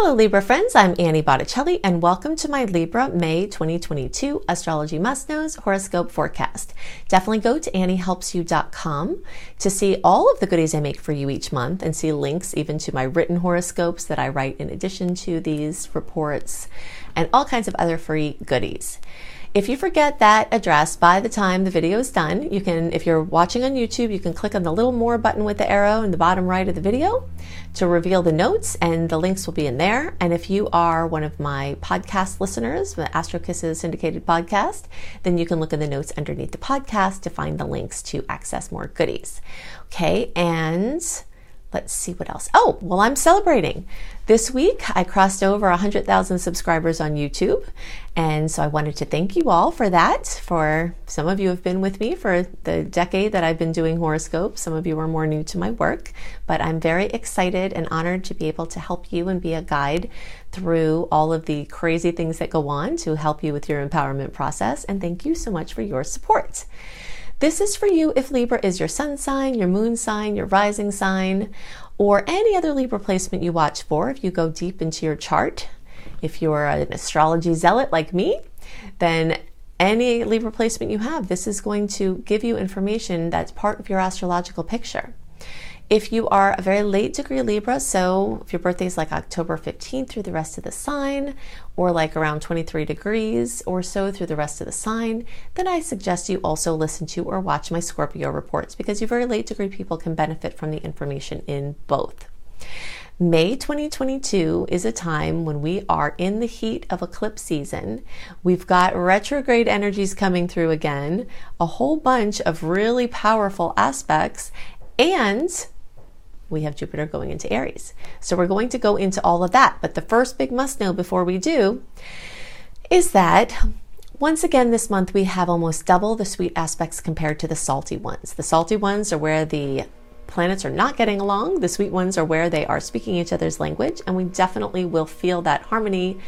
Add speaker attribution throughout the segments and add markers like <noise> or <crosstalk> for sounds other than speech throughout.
Speaker 1: Hello, Libra friends. I'm Annie Botticelli, and welcome to my Libra May 2022 Astrology Must Knows Horoscope Forecast. Definitely go to AnnieHelpsYou.com to see all of the goodies I make for you each month and see links even to my written horoscopes that I write in addition to these reports and all kinds of other free goodies. If you forget that address by the time the video is done, you can, if you're watching on YouTube, you can click on the little more button with the arrow in the bottom right of the video to reveal the notes, and the links will be in there. And if you are one of my podcast listeners, the Astro Kisses syndicated podcast, then you can look in the notes underneath the podcast to find the links to access more goodies. Okay, and let's see what else. Oh, well, I'm celebrating. This week, I crossed over 100,000 subscribers on YouTube. And so I wanted to thank you all for that. For some of you have been with me for the decade that I've been doing horoscopes. Some of you are more new to my work, but I'm very excited and honored to be able to help you and be a guide through all of the crazy things that go on to help you with your empowerment process. And thank you so much for your support. This is for you if Libra is your sun sign, your moon sign, your rising sign, or any other Libra placement you watch for. If you go deep into your chart, if you're an astrology zealot like me, then any Libra placement you have, this is going to give you information that's part of your astrological picture. If you are a very late degree Libra, so if your birthday is like October 15th through the rest of the sign, or like around 23 degrees or so through the rest of the sign, then I suggest you also listen to or watch my Scorpio reports because you very late degree people can benefit from the information in both. May 2022 is a time when we are in the heat of eclipse season. We've got retrograde energies coming through again, a whole bunch of really powerful aspects, and we have Jupiter going into Aries. So we're going to go into all of that. But the first big must know before we do is that once again this month we have almost double the sweet aspects compared to the salty ones. The salty ones are where the planets are not getting along, the sweet ones are where they are speaking each other's language, and we definitely will feel that harmony.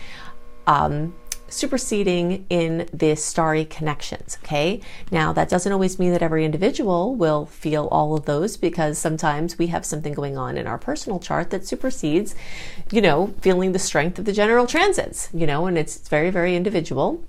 Speaker 1: Um, superseding in the starry connections. Okay. Now, that doesn't always mean that every individual will feel all of those because sometimes we have something going on in our personal chart that supersedes, you know, feeling the strength of the general transits, you know, and it's very, very individual.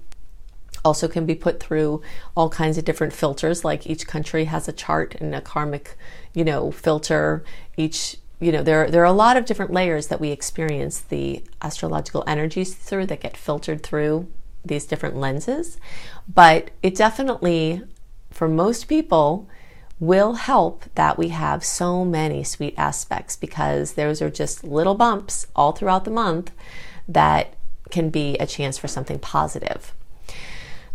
Speaker 1: Also, can be put through all kinds of different filters, like each country has a chart and a karmic, you know, filter. Each you know, there, there are a lot of different layers that we experience the astrological energies through that get filtered through these different lenses. But it definitely, for most people, will help that we have so many sweet aspects because those are just little bumps all throughout the month that can be a chance for something positive.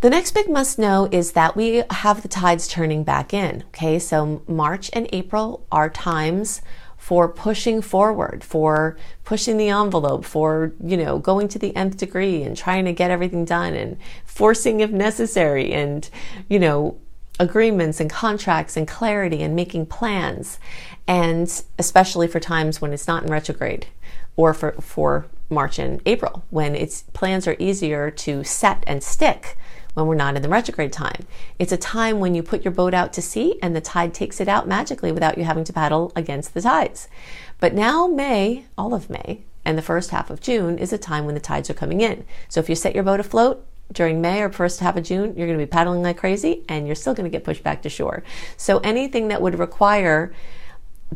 Speaker 1: The next big must know is that we have the tides turning back in. Okay, so March and April are times for pushing forward, for pushing the envelope, for, you know, going to the nth degree and trying to get everything done and forcing if necessary and, you know, agreements and contracts and clarity and making plans. And especially for times when it's not in retrograde or for, for March and April, when its plans are easier to set and stick when we're not in the retrograde time. It's a time when you put your boat out to sea and the tide takes it out magically without you having to paddle against the tides. But now, May, all of May, and the first half of June is a time when the tides are coming in. So if you set your boat afloat, during May or first half of June, you're going to be paddling like crazy and you're still going to get pushed back to shore. So anything that would require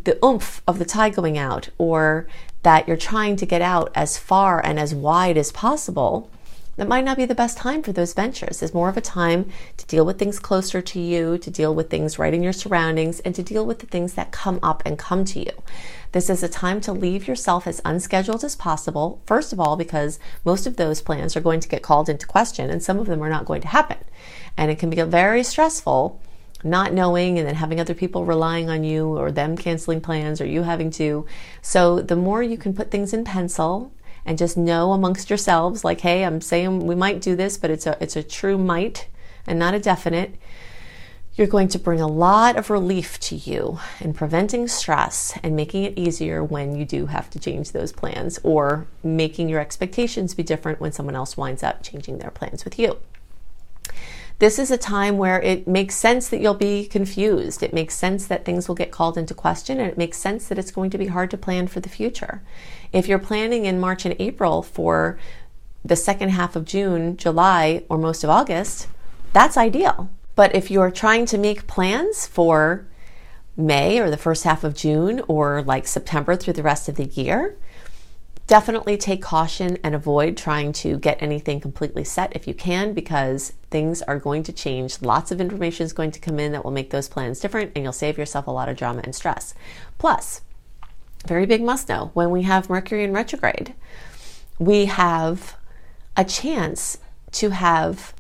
Speaker 1: the oomph of the tide going out or that you're trying to get out as far and as wide as possible, that might not be the best time for those ventures. It's more of a time to deal with things closer to you, to deal with things right in your surroundings, and to deal with the things that come up and come to you. This is a time to leave yourself as unscheduled as possible, first of all, because most of those plans are going to get called into question and some of them are not going to happen. And it can be very stressful not knowing and then having other people relying on you or them canceling plans or you having to. So the more you can put things in pencil and just know amongst yourselves like hey i'm saying we might do this but it's a it's a true might and not a definite you're going to bring a lot of relief to you in preventing stress and making it easier when you do have to change those plans or making your expectations be different when someone else winds up changing their plans with you this is a time where it makes sense that you'll be confused. It makes sense that things will get called into question, and it makes sense that it's going to be hard to plan for the future. If you're planning in March and April for the second half of June, July, or most of August, that's ideal. But if you're trying to make plans for May or the first half of June or like September through the rest of the year, definitely take caution and avoid trying to get anything completely set if you can because things are going to change. Lots of information is going to come in that will make those plans different and you'll save yourself a lot of drama and stress. Plus, very big must know when we have Mercury in retrograde, we have a chance to have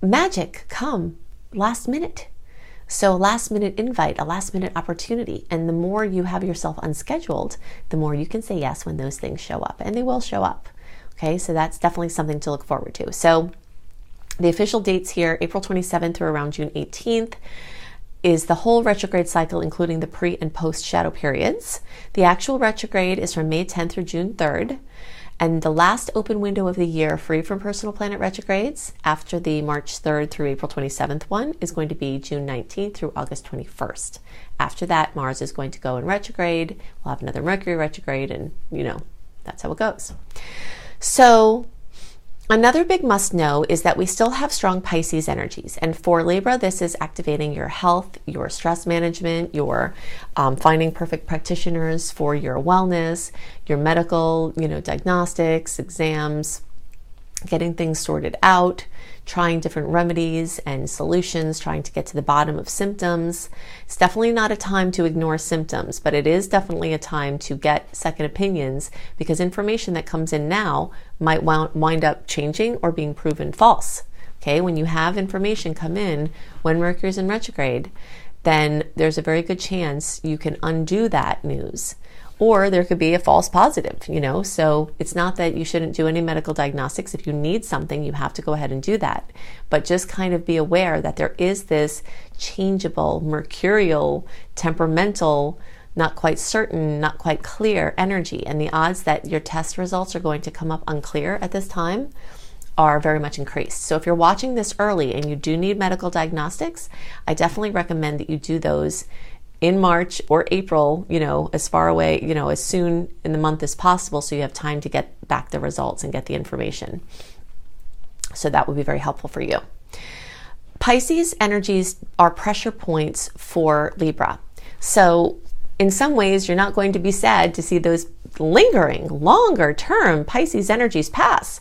Speaker 1: magic come last minute. So, a last minute invite, a last minute opportunity. And the more you have yourself unscheduled, the more you can say yes when those things show up. And they will show up. Okay, so that's definitely something to look forward to. So, the official dates here April 27th through around June 18th is the whole retrograde cycle, including the pre and post shadow periods. The actual retrograde is from May 10th through June 3rd. And the last open window of the year, free from personal planet retrogrades, after the March 3rd through April 27th one, is going to be June 19th through August 21st. After that, Mars is going to go in retrograde. We'll have another Mercury retrograde, and you know, that's how it goes. So, Another big must know is that we still have strong Pisces energies. And for Libra, this is activating your health, your stress management, your um, finding perfect practitioners for your wellness, your medical, you know, diagnostics, exams, getting things sorted out, trying different remedies and solutions, trying to get to the bottom of symptoms. It's definitely not a time to ignore symptoms, but it is definitely a time to get second opinions because information that comes in now might wind up changing or being proven false. Okay, when you have information come in when Mercury's in retrograde, then there's a very good chance you can undo that news or there could be a false positive, you know. So it's not that you shouldn't do any medical diagnostics. If you need something, you have to go ahead and do that. But just kind of be aware that there is this changeable, mercurial, temperamental, not quite certain, not quite clear energy. And the odds that your test results are going to come up unclear at this time are very much increased. So if you're watching this early and you do need medical diagnostics, I definitely recommend that you do those in March or April, you know, as far away, you know, as soon in the month as possible so you have time to get back the results and get the information. So that would be very helpful for you. Pisces energies are pressure points for Libra. So, in some ways, you're not going to be sad to see those lingering, longer term Pisces energies pass.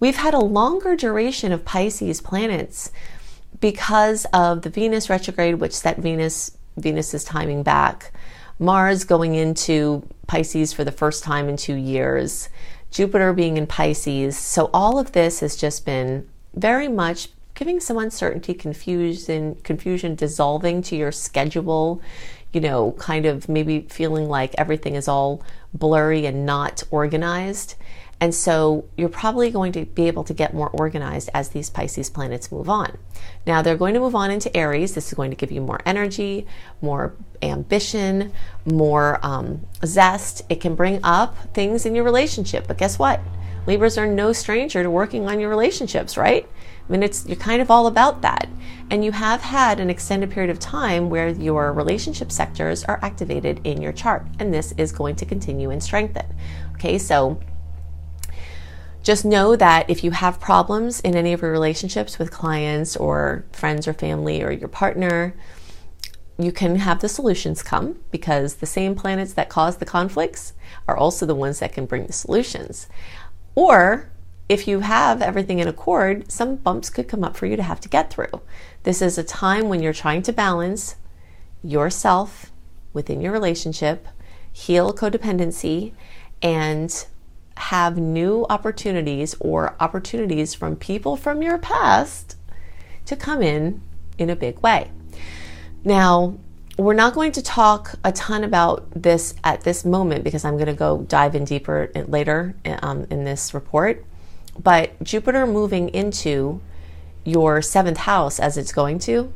Speaker 1: We've had a longer duration of Pisces planets because of the Venus retrograde, which set Venus Venus is timing back. Mars going into Pisces for the first time in two years. Jupiter being in Pisces. So all of this has just been very much giving some uncertainty, confusion, confusion dissolving to your schedule, you know, kind of maybe feeling like everything is all blurry and not organized. And so you're probably going to be able to get more organized as these Pisces planets move on. Now they're going to move on into Aries. This is going to give you more energy, more ambition, more um, zest. It can bring up things in your relationship. But guess what? Libras are no stranger to working on your relationships, right? I mean, it's you're kind of all about that. And you have had an extended period of time where your relationship sectors are activated in your chart, and this is going to continue and strengthen. Okay, so just know that if you have problems in any of your relationships with clients or friends or family or your partner, you can have the solutions come because the same planets that cause the conflicts are also the ones that can bring the solutions. Or if you have everything in accord, some bumps could come up for you to have to get through. This is a time when you're trying to balance yourself within your relationship, heal codependency, and have new opportunities or opportunities from people from your past to come in in a big way. Now, we're not going to talk a ton about this at this moment because I'm going to go dive in deeper later um, in this report. But Jupiter moving into your seventh house as it's going to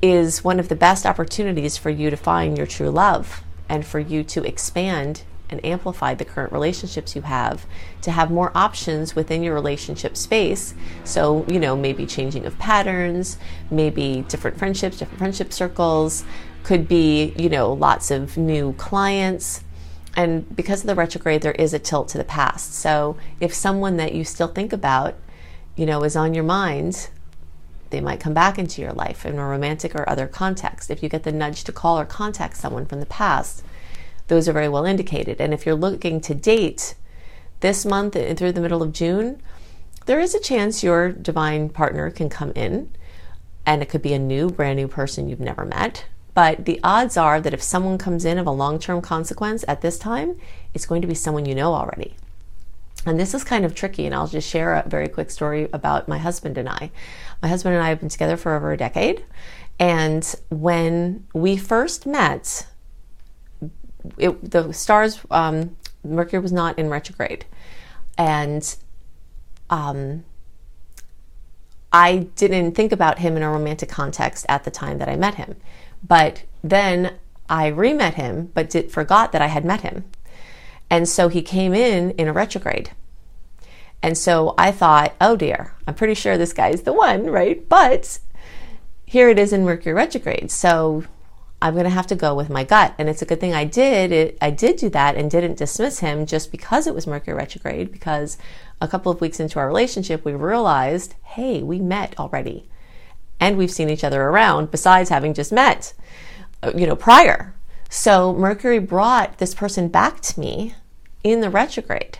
Speaker 1: is one of the best opportunities for you to find your true love and for you to expand and amplify the current relationships you have to have more options within your relationship space. So, you know, maybe changing of patterns, maybe different friendships, different friendship circles, could be, you know, lots of new clients. and because of the retrograde, there is a tilt to the past. So if someone that you still think about, you know, is on your mind, they might come back into your life in a romantic or other context. If you get the nudge to call or contact someone from the past, those are very well indicated. And if you're looking to date this month and through the middle of June, there is a chance your divine partner can come in and it could be a new, brand new person you've never met. But the odds are that if someone comes in of a long term consequence at this time, it's going to be someone you know already. And this is kind of tricky, and I'll just share a very quick story about my husband and I. My husband and I have been together for over a decade. And when we first met, it, the stars, um, Mercury was not in retrograde. And um, I didn't think about him in a romantic context at the time that I met him. But then I re met him, but did, forgot that I had met him. And so he came in in a retrograde. And so I thought, oh dear, I'm pretty sure this guy is the one, right? But here it is in Mercury retrograde. So I'm going to have to go with my gut. And it's a good thing I did. It, I did do that and didn't dismiss him just because it was Mercury retrograde, because a couple of weeks into our relationship, we realized, hey, we met already. And we've seen each other around besides having just met, uh, you know, prior. So Mercury brought this person back to me in the retrograde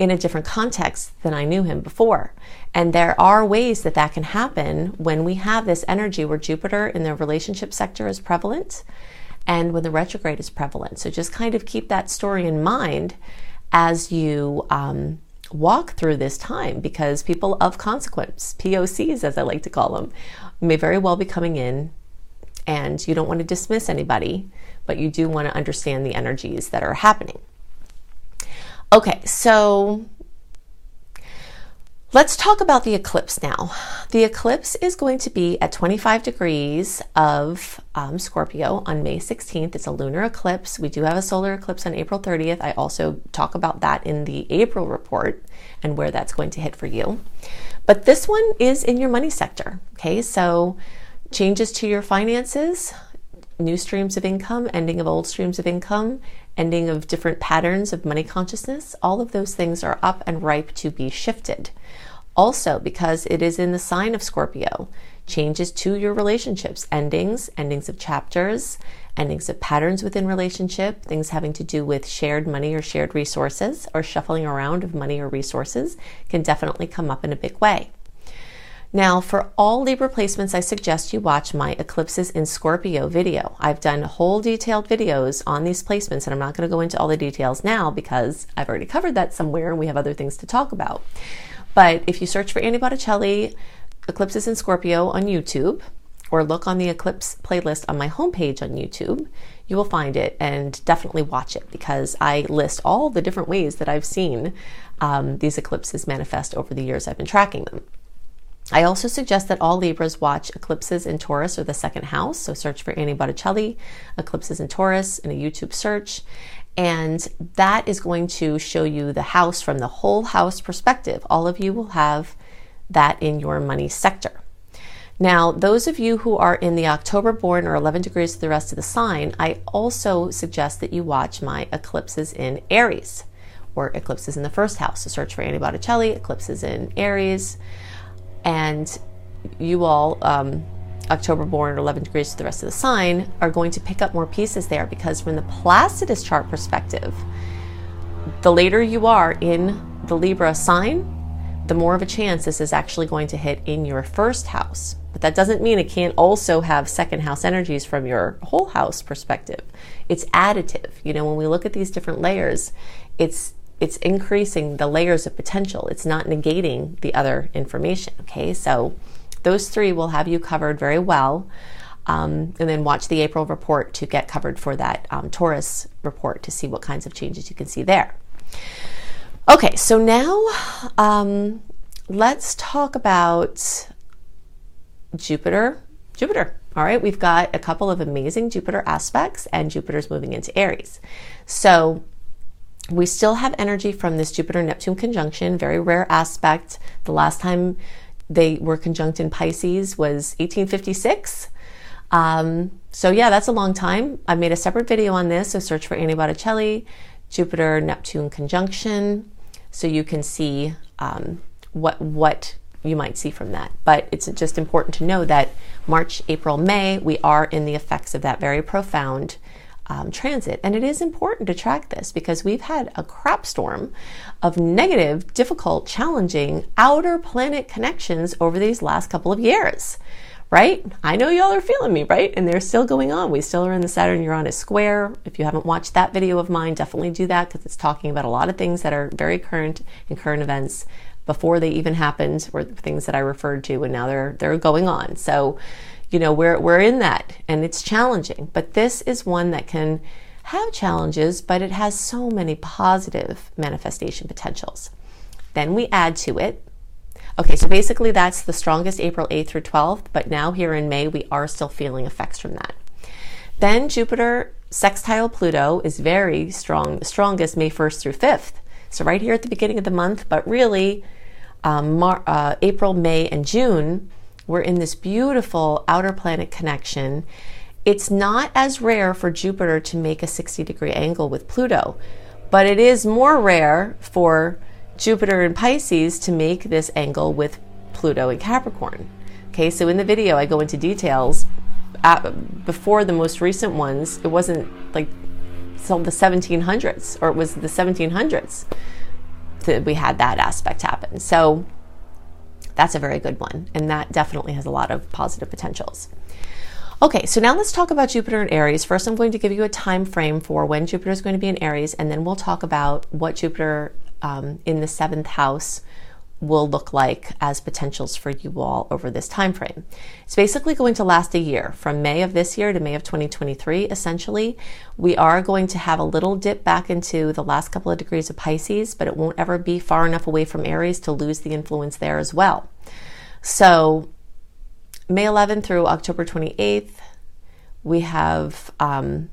Speaker 1: in a different context than I knew him before. And there are ways that that can happen when we have this energy where Jupiter in the relationship sector is prevalent and when the retrograde is prevalent. So just kind of keep that story in mind as you um, walk through this time because people of consequence, POCs as I like to call them, may very well be coming in and you don't want to dismiss anybody, but you do want to understand the energies that are happening. Okay, so let's talk about the eclipse now. The eclipse is going to be at 25 degrees of um, Scorpio on May 16th. It's a lunar eclipse. We do have a solar eclipse on April 30th. I also talk about that in the April report and where that's going to hit for you. But this one is in your money sector. Okay, so changes to your finances, new streams of income, ending of old streams of income, ending of different patterns of money consciousness, all of those things are up and ripe to be shifted. Also, because it is in the sign of Scorpio, changes to your relationships, endings, endings of chapters, endings of patterns within relationship, things having to do with shared money or shared resources, or shuffling around of money or resources can definitely come up in a big way. Now, for all Libra placements, I suggest you watch my Eclipses in Scorpio video. I've done whole detailed videos on these placements, and I'm not going to go into all the details now because I've already covered that somewhere and we have other things to talk about. But if you search for Annie Botticelli, Eclipses in Scorpio on YouTube, or look on the Eclipse playlist on my homepage on YouTube, you will find it and definitely watch it because I list all the different ways that I've seen um, these eclipses manifest over the years I've been tracking them. I also suggest that all Libras watch eclipses in Taurus or the second house. So search for Annie Botticelli, eclipses in Taurus in a YouTube search. And that is going to show you the house from the whole house perspective. All of you will have that in your money sector. Now, those of you who are in the October born or 11 degrees to the rest of the sign, I also suggest that you watch my eclipses in Aries or eclipses in the first house. So search for Annie Botticelli, eclipses in Aries and you all, um, October born or 11 degrees to the rest of the sign, are going to pick up more pieces there because from the Placidus chart perspective, the later you are in the Libra sign, the more of a chance this is actually going to hit in your first house. But that doesn't mean it can't also have second house energies from your whole house perspective. It's additive. You know, when we look at these different layers, it's it's increasing the layers of potential. It's not negating the other information. Okay, so those three will have you covered very well. Um, and then watch the April report to get covered for that um, Taurus report to see what kinds of changes you can see there. Okay, so now um, let's talk about Jupiter. Jupiter. All right, we've got a couple of amazing Jupiter aspects, and Jupiter's moving into Aries. So we still have energy from this Jupiter Neptune conjunction, very rare aspect. The last time they were conjunct in Pisces was 1856. Um, so, yeah, that's a long time. I made a separate video on this, so search for Annie Botticelli Jupiter Neptune conjunction, so you can see um, what what you might see from that. But it's just important to know that March, April, May, we are in the effects of that very profound um, transit. And it is important to track this because we've had a crap storm of negative, difficult, challenging outer planet connections over these last couple of years. Right? I know y'all are feeling me, right? And they're still going on. We still are in the Saturn Uranus square. If you haven't watched that video of mine, definitely do that because it's talking about a lot of things that are very current in current events before they even happened were things that I referred to and now they're they're going on. So, you know, we're we're in that and it's challenging, but this is one that can have challenges, but it has so many positive manifestation potentials. Then we add to it. Okay, so basically that's the strongest April 8th through 12th, but now here in May we are still feeling effects from that. Then Jupiter sextile Pluto is very strong, strongest May 1st through 5th. So right here at the beginning of the month, but really um, Mar- uh, April, May, and June, we're in this beautiful outer planet connection. It's not as rare for Jupiter to make a 60 degree angle with Pluto, but it is more rare for Jupiter and Pisces to make this angle with Pluto and Capricorn. Okay, so in the video, I go into details. At, before the most recent ones, it wasn't like so the 1700s, or it was the 1700s that we had that aspect happen. So that's a very good one. And that definitely has a lot of positive potentials. Okay, so now let's talk about Jupiter and Aries. First, I'm going to give you a time frame for when Jupiter is going to be in Aries, and then we'll talk about what Jupiter um, in the seventh house will look like as potentials for you all over this time frame. It's basically going to last a year from May of this year to May of 2023 essentially. We are going to have a little dip back into the last couple of degrees of Pisces, but it won't ever be far enough away from Aries to lose the influence there as well. So May 11th through October 28th, we have um,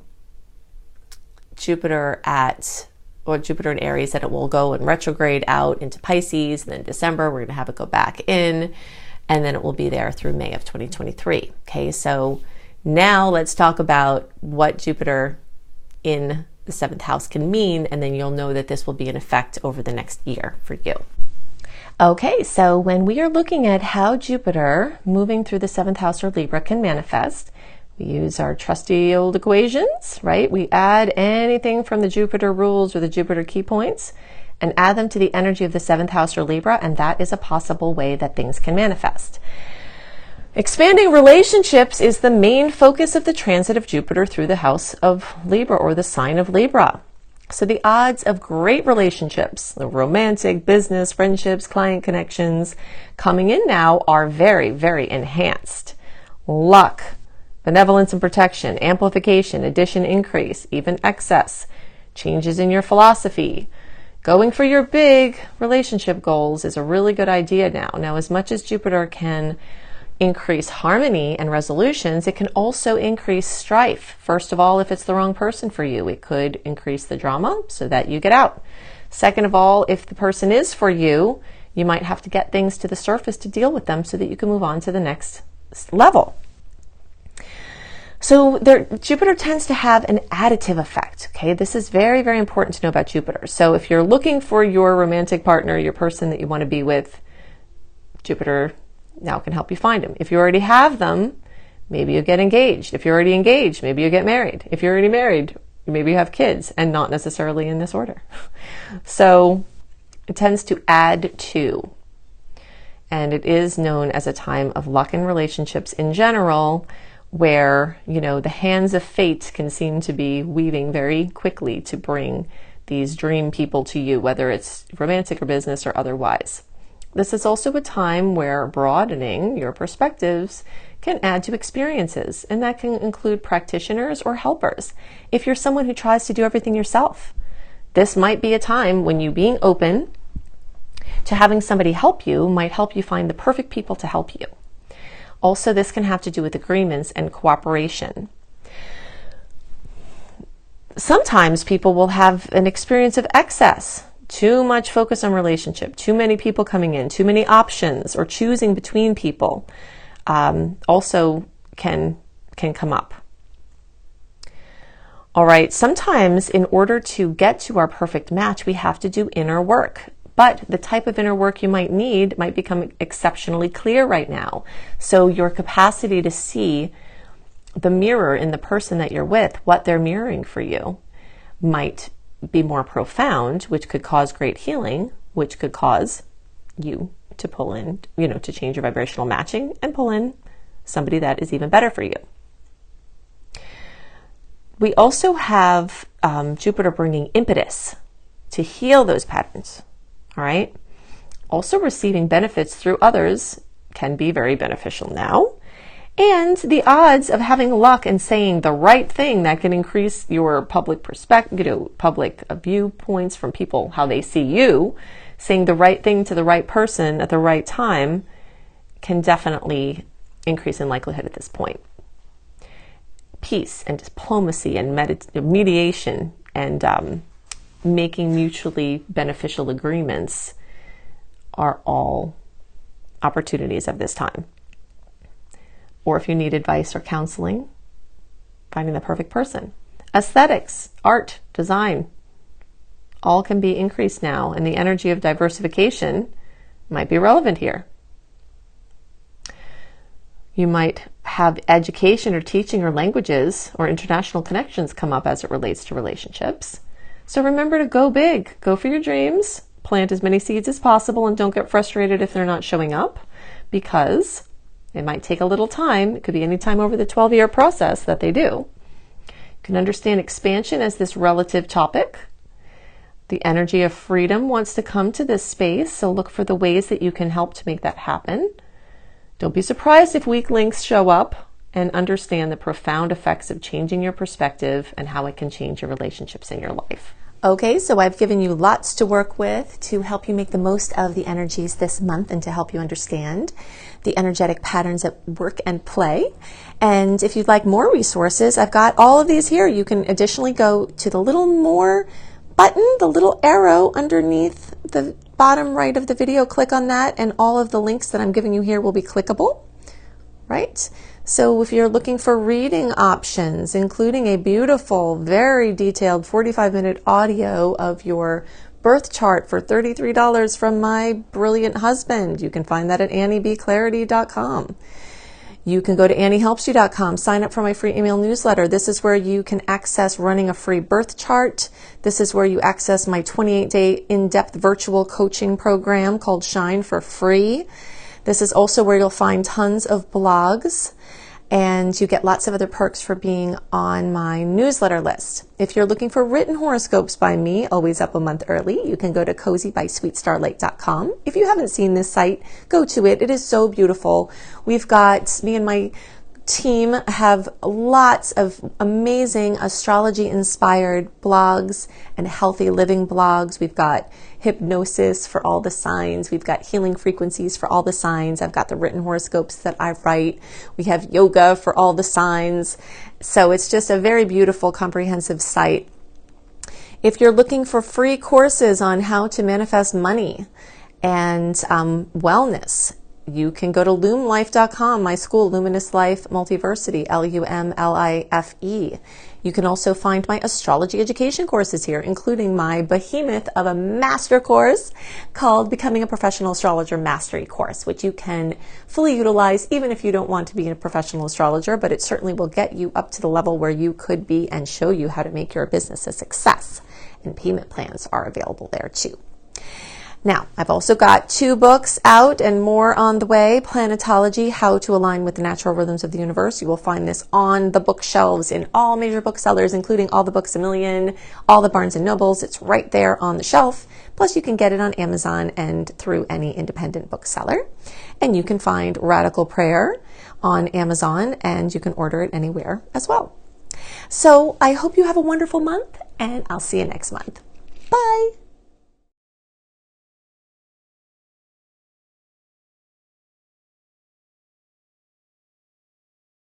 Speaker 1: Jupiter at or Jupiter in Aries that it will go and retrograde out into Pisces. And then December, we're going to have it go back in. And then it will be there through May of 2023. Okay, so now let's talk about what Jupiter in the seventh house can mean. And then you'll know that this will be in effect over the next year for you. Okay, so when we are looking at how Jupiter moving through the seventh house or Libra can manifest, we use our trusty old equations, right? We add anything from the Jupiter rules or the Jupiter key points and add them to the energy of the seventh house or Libra, and that is a possible way that things can manifest. Expanding relationships is the main focus of the transit of Jupiter through the house of Libra or the sign of Libra. So the odds of great relationships, the romantic, business, friendships, client connections coming in now are very, very enhanced. Luck, benevolence and protection, amplification, addition, increase, even excess, changes in your philosophy. Going for your big relationship goals is a really good idea now. Now, as much as Jupiter can increase harmony and resolutions, it can also increase strife. First of all, if it's the wrong person for you, it could increase the drama so that you get out. Second of all, if the person is for you, you might have to get things to the surface to deal with them so that you can move on to the next level. So there, Jupiter tends to have an additive effect. Okay, this is very, very important to know about Jupiter. So if you're looking for your romantic partner, your person that you want to be with, Jupiter now can help you find them. If you already have them, maybe you get engaged. If you're already engaged, maybe you get married. If you're already married, maybe you have kids, and not necessarily in this order. <laughs> So it tends to add to. And it is known as a time of luck in relationships in general where, you know, the hands of fate can seem to be weaving very quickly to bring these dream people to you, whether it's romantic or business or otherwise. This is also a time where broadening your perspectives can add to experiences, and that can include practitioners or helpers. If you're someone who tries to do everything yourself, this might be a time when you being open to having somebody help you might help you find the perfect people to help you. Also, this can have to do with agreements and cooperation. Sometimes people will have an experience of excess, too much focus on relationship, too many people coming in, too many options, or choosing between people. Um, also can can come up. All right, sometimes in order to get to our perfect match, we have to do inner work. But the type of inner work you might need might become exceptionally clear right now. So your capacity to see the mirror in the person that you're with, what they're mirroring for you, might be more profound, which could cause great healing, which could cause you to pull in, you know, to change your vibrational matching and pull in somebody that is even better for you. We also have um, Jupiter bringing impetus to heal those patterns. All right. Also, receiving benefits through others can be very beneficial now. And the odds of having luck and saying the right thing that can increase your public perspective, you know, public viewpoints from people, how they see you, saying the right thing to the right person at the right time can definitely increase in likelihood at this point. Peace and diplomacy and mediation and um, making mutually beneficial agreements are all opportunities of this time or if you need advice or counseling, finding the perfect person. Aesthetics, art, design, all can be increased now, and the energy of diversification might be relevant here. You might have education or teaching or languages or international connections come up as it relates to relationships. So remember to go big, go for your dreams, plant as many seeds as possible, and don't get frustrated if they're not showing up because it might take a little time. It could be any time over the 12 year process that they do. You can understand expansion as this relative topic. The energy of freedom wants to come to this space, so look for the ways that you can help to make that happen. Don't be surprised if weak links show up and understand the profound effects of changing your perspective and how it can change your relationships in your life. Okay, so I've given you lots to work with to help you make the most of the energies this month and to help you understand the energetic patterns at work and play. And if you'd like more resources, I've got all of these here. You can additionally go to the little more button, the little arrow underneath the bottom right of the video. Click on that, and all of the links that I'm giving you here will be clickable, right? So if you're looking for reading options, including a beautiful, very detailed 45 minute audio of your birth chart for $33 from my brilliant husband, you can find that at anniebclarity.com. You can go to anniehelpsyou.com, sign up for my free email newsletter. This is where you can access running a free birth chart. This is where you access my 28 day in depth virtual coaching program called Shine for free. This is also where you'll find tons of blogs and you get lots of other perks for being on my newsletter list. If you're looking for written horoscopes by me, always up a month early, you can go to cozybysweetstarlight.com. If you haven't seen this site, go to it. It is so beautiful. We've got me and my team have lots of amazing astrology inspired blogs and healthy living blogs. We've got hypnosis for all the signs. We've got healing frequencies for all the signs. I've got the written horoscopes that I write. We have yoga for all the signs. So it's just a very beautiful, comprehensive site. If you're looking for free courses on how to manifest money and um, wellness you can go to lumlife.com, my school, Luminous Life Multiversity, L U M L I F E. You can also find my astrology education courses here, including my behemoth of a master course called Becoming a Professional Astrologer Mastery Course, which you can fully utilize even if you don't want to be a professional astrologer, but it certainly will get you up to the level where you could be and show you how to make your business a success. And payment plans are available there too. Now, I've also got two books out and more on the way Planetology How to Align with the Natural Rhythms of the Universe. You will find this on the bookshelves in all major booksellers, including all the Books a Million, all the Barnes and Nobles. It's right there on the shelf. Plus, you can get it on Amazon and through any independent bookseller. And you can find Radical Prayer on Amazon and you can order it anywhere as well. So I hope you have a wonderful month and I'll see you next month. Bye.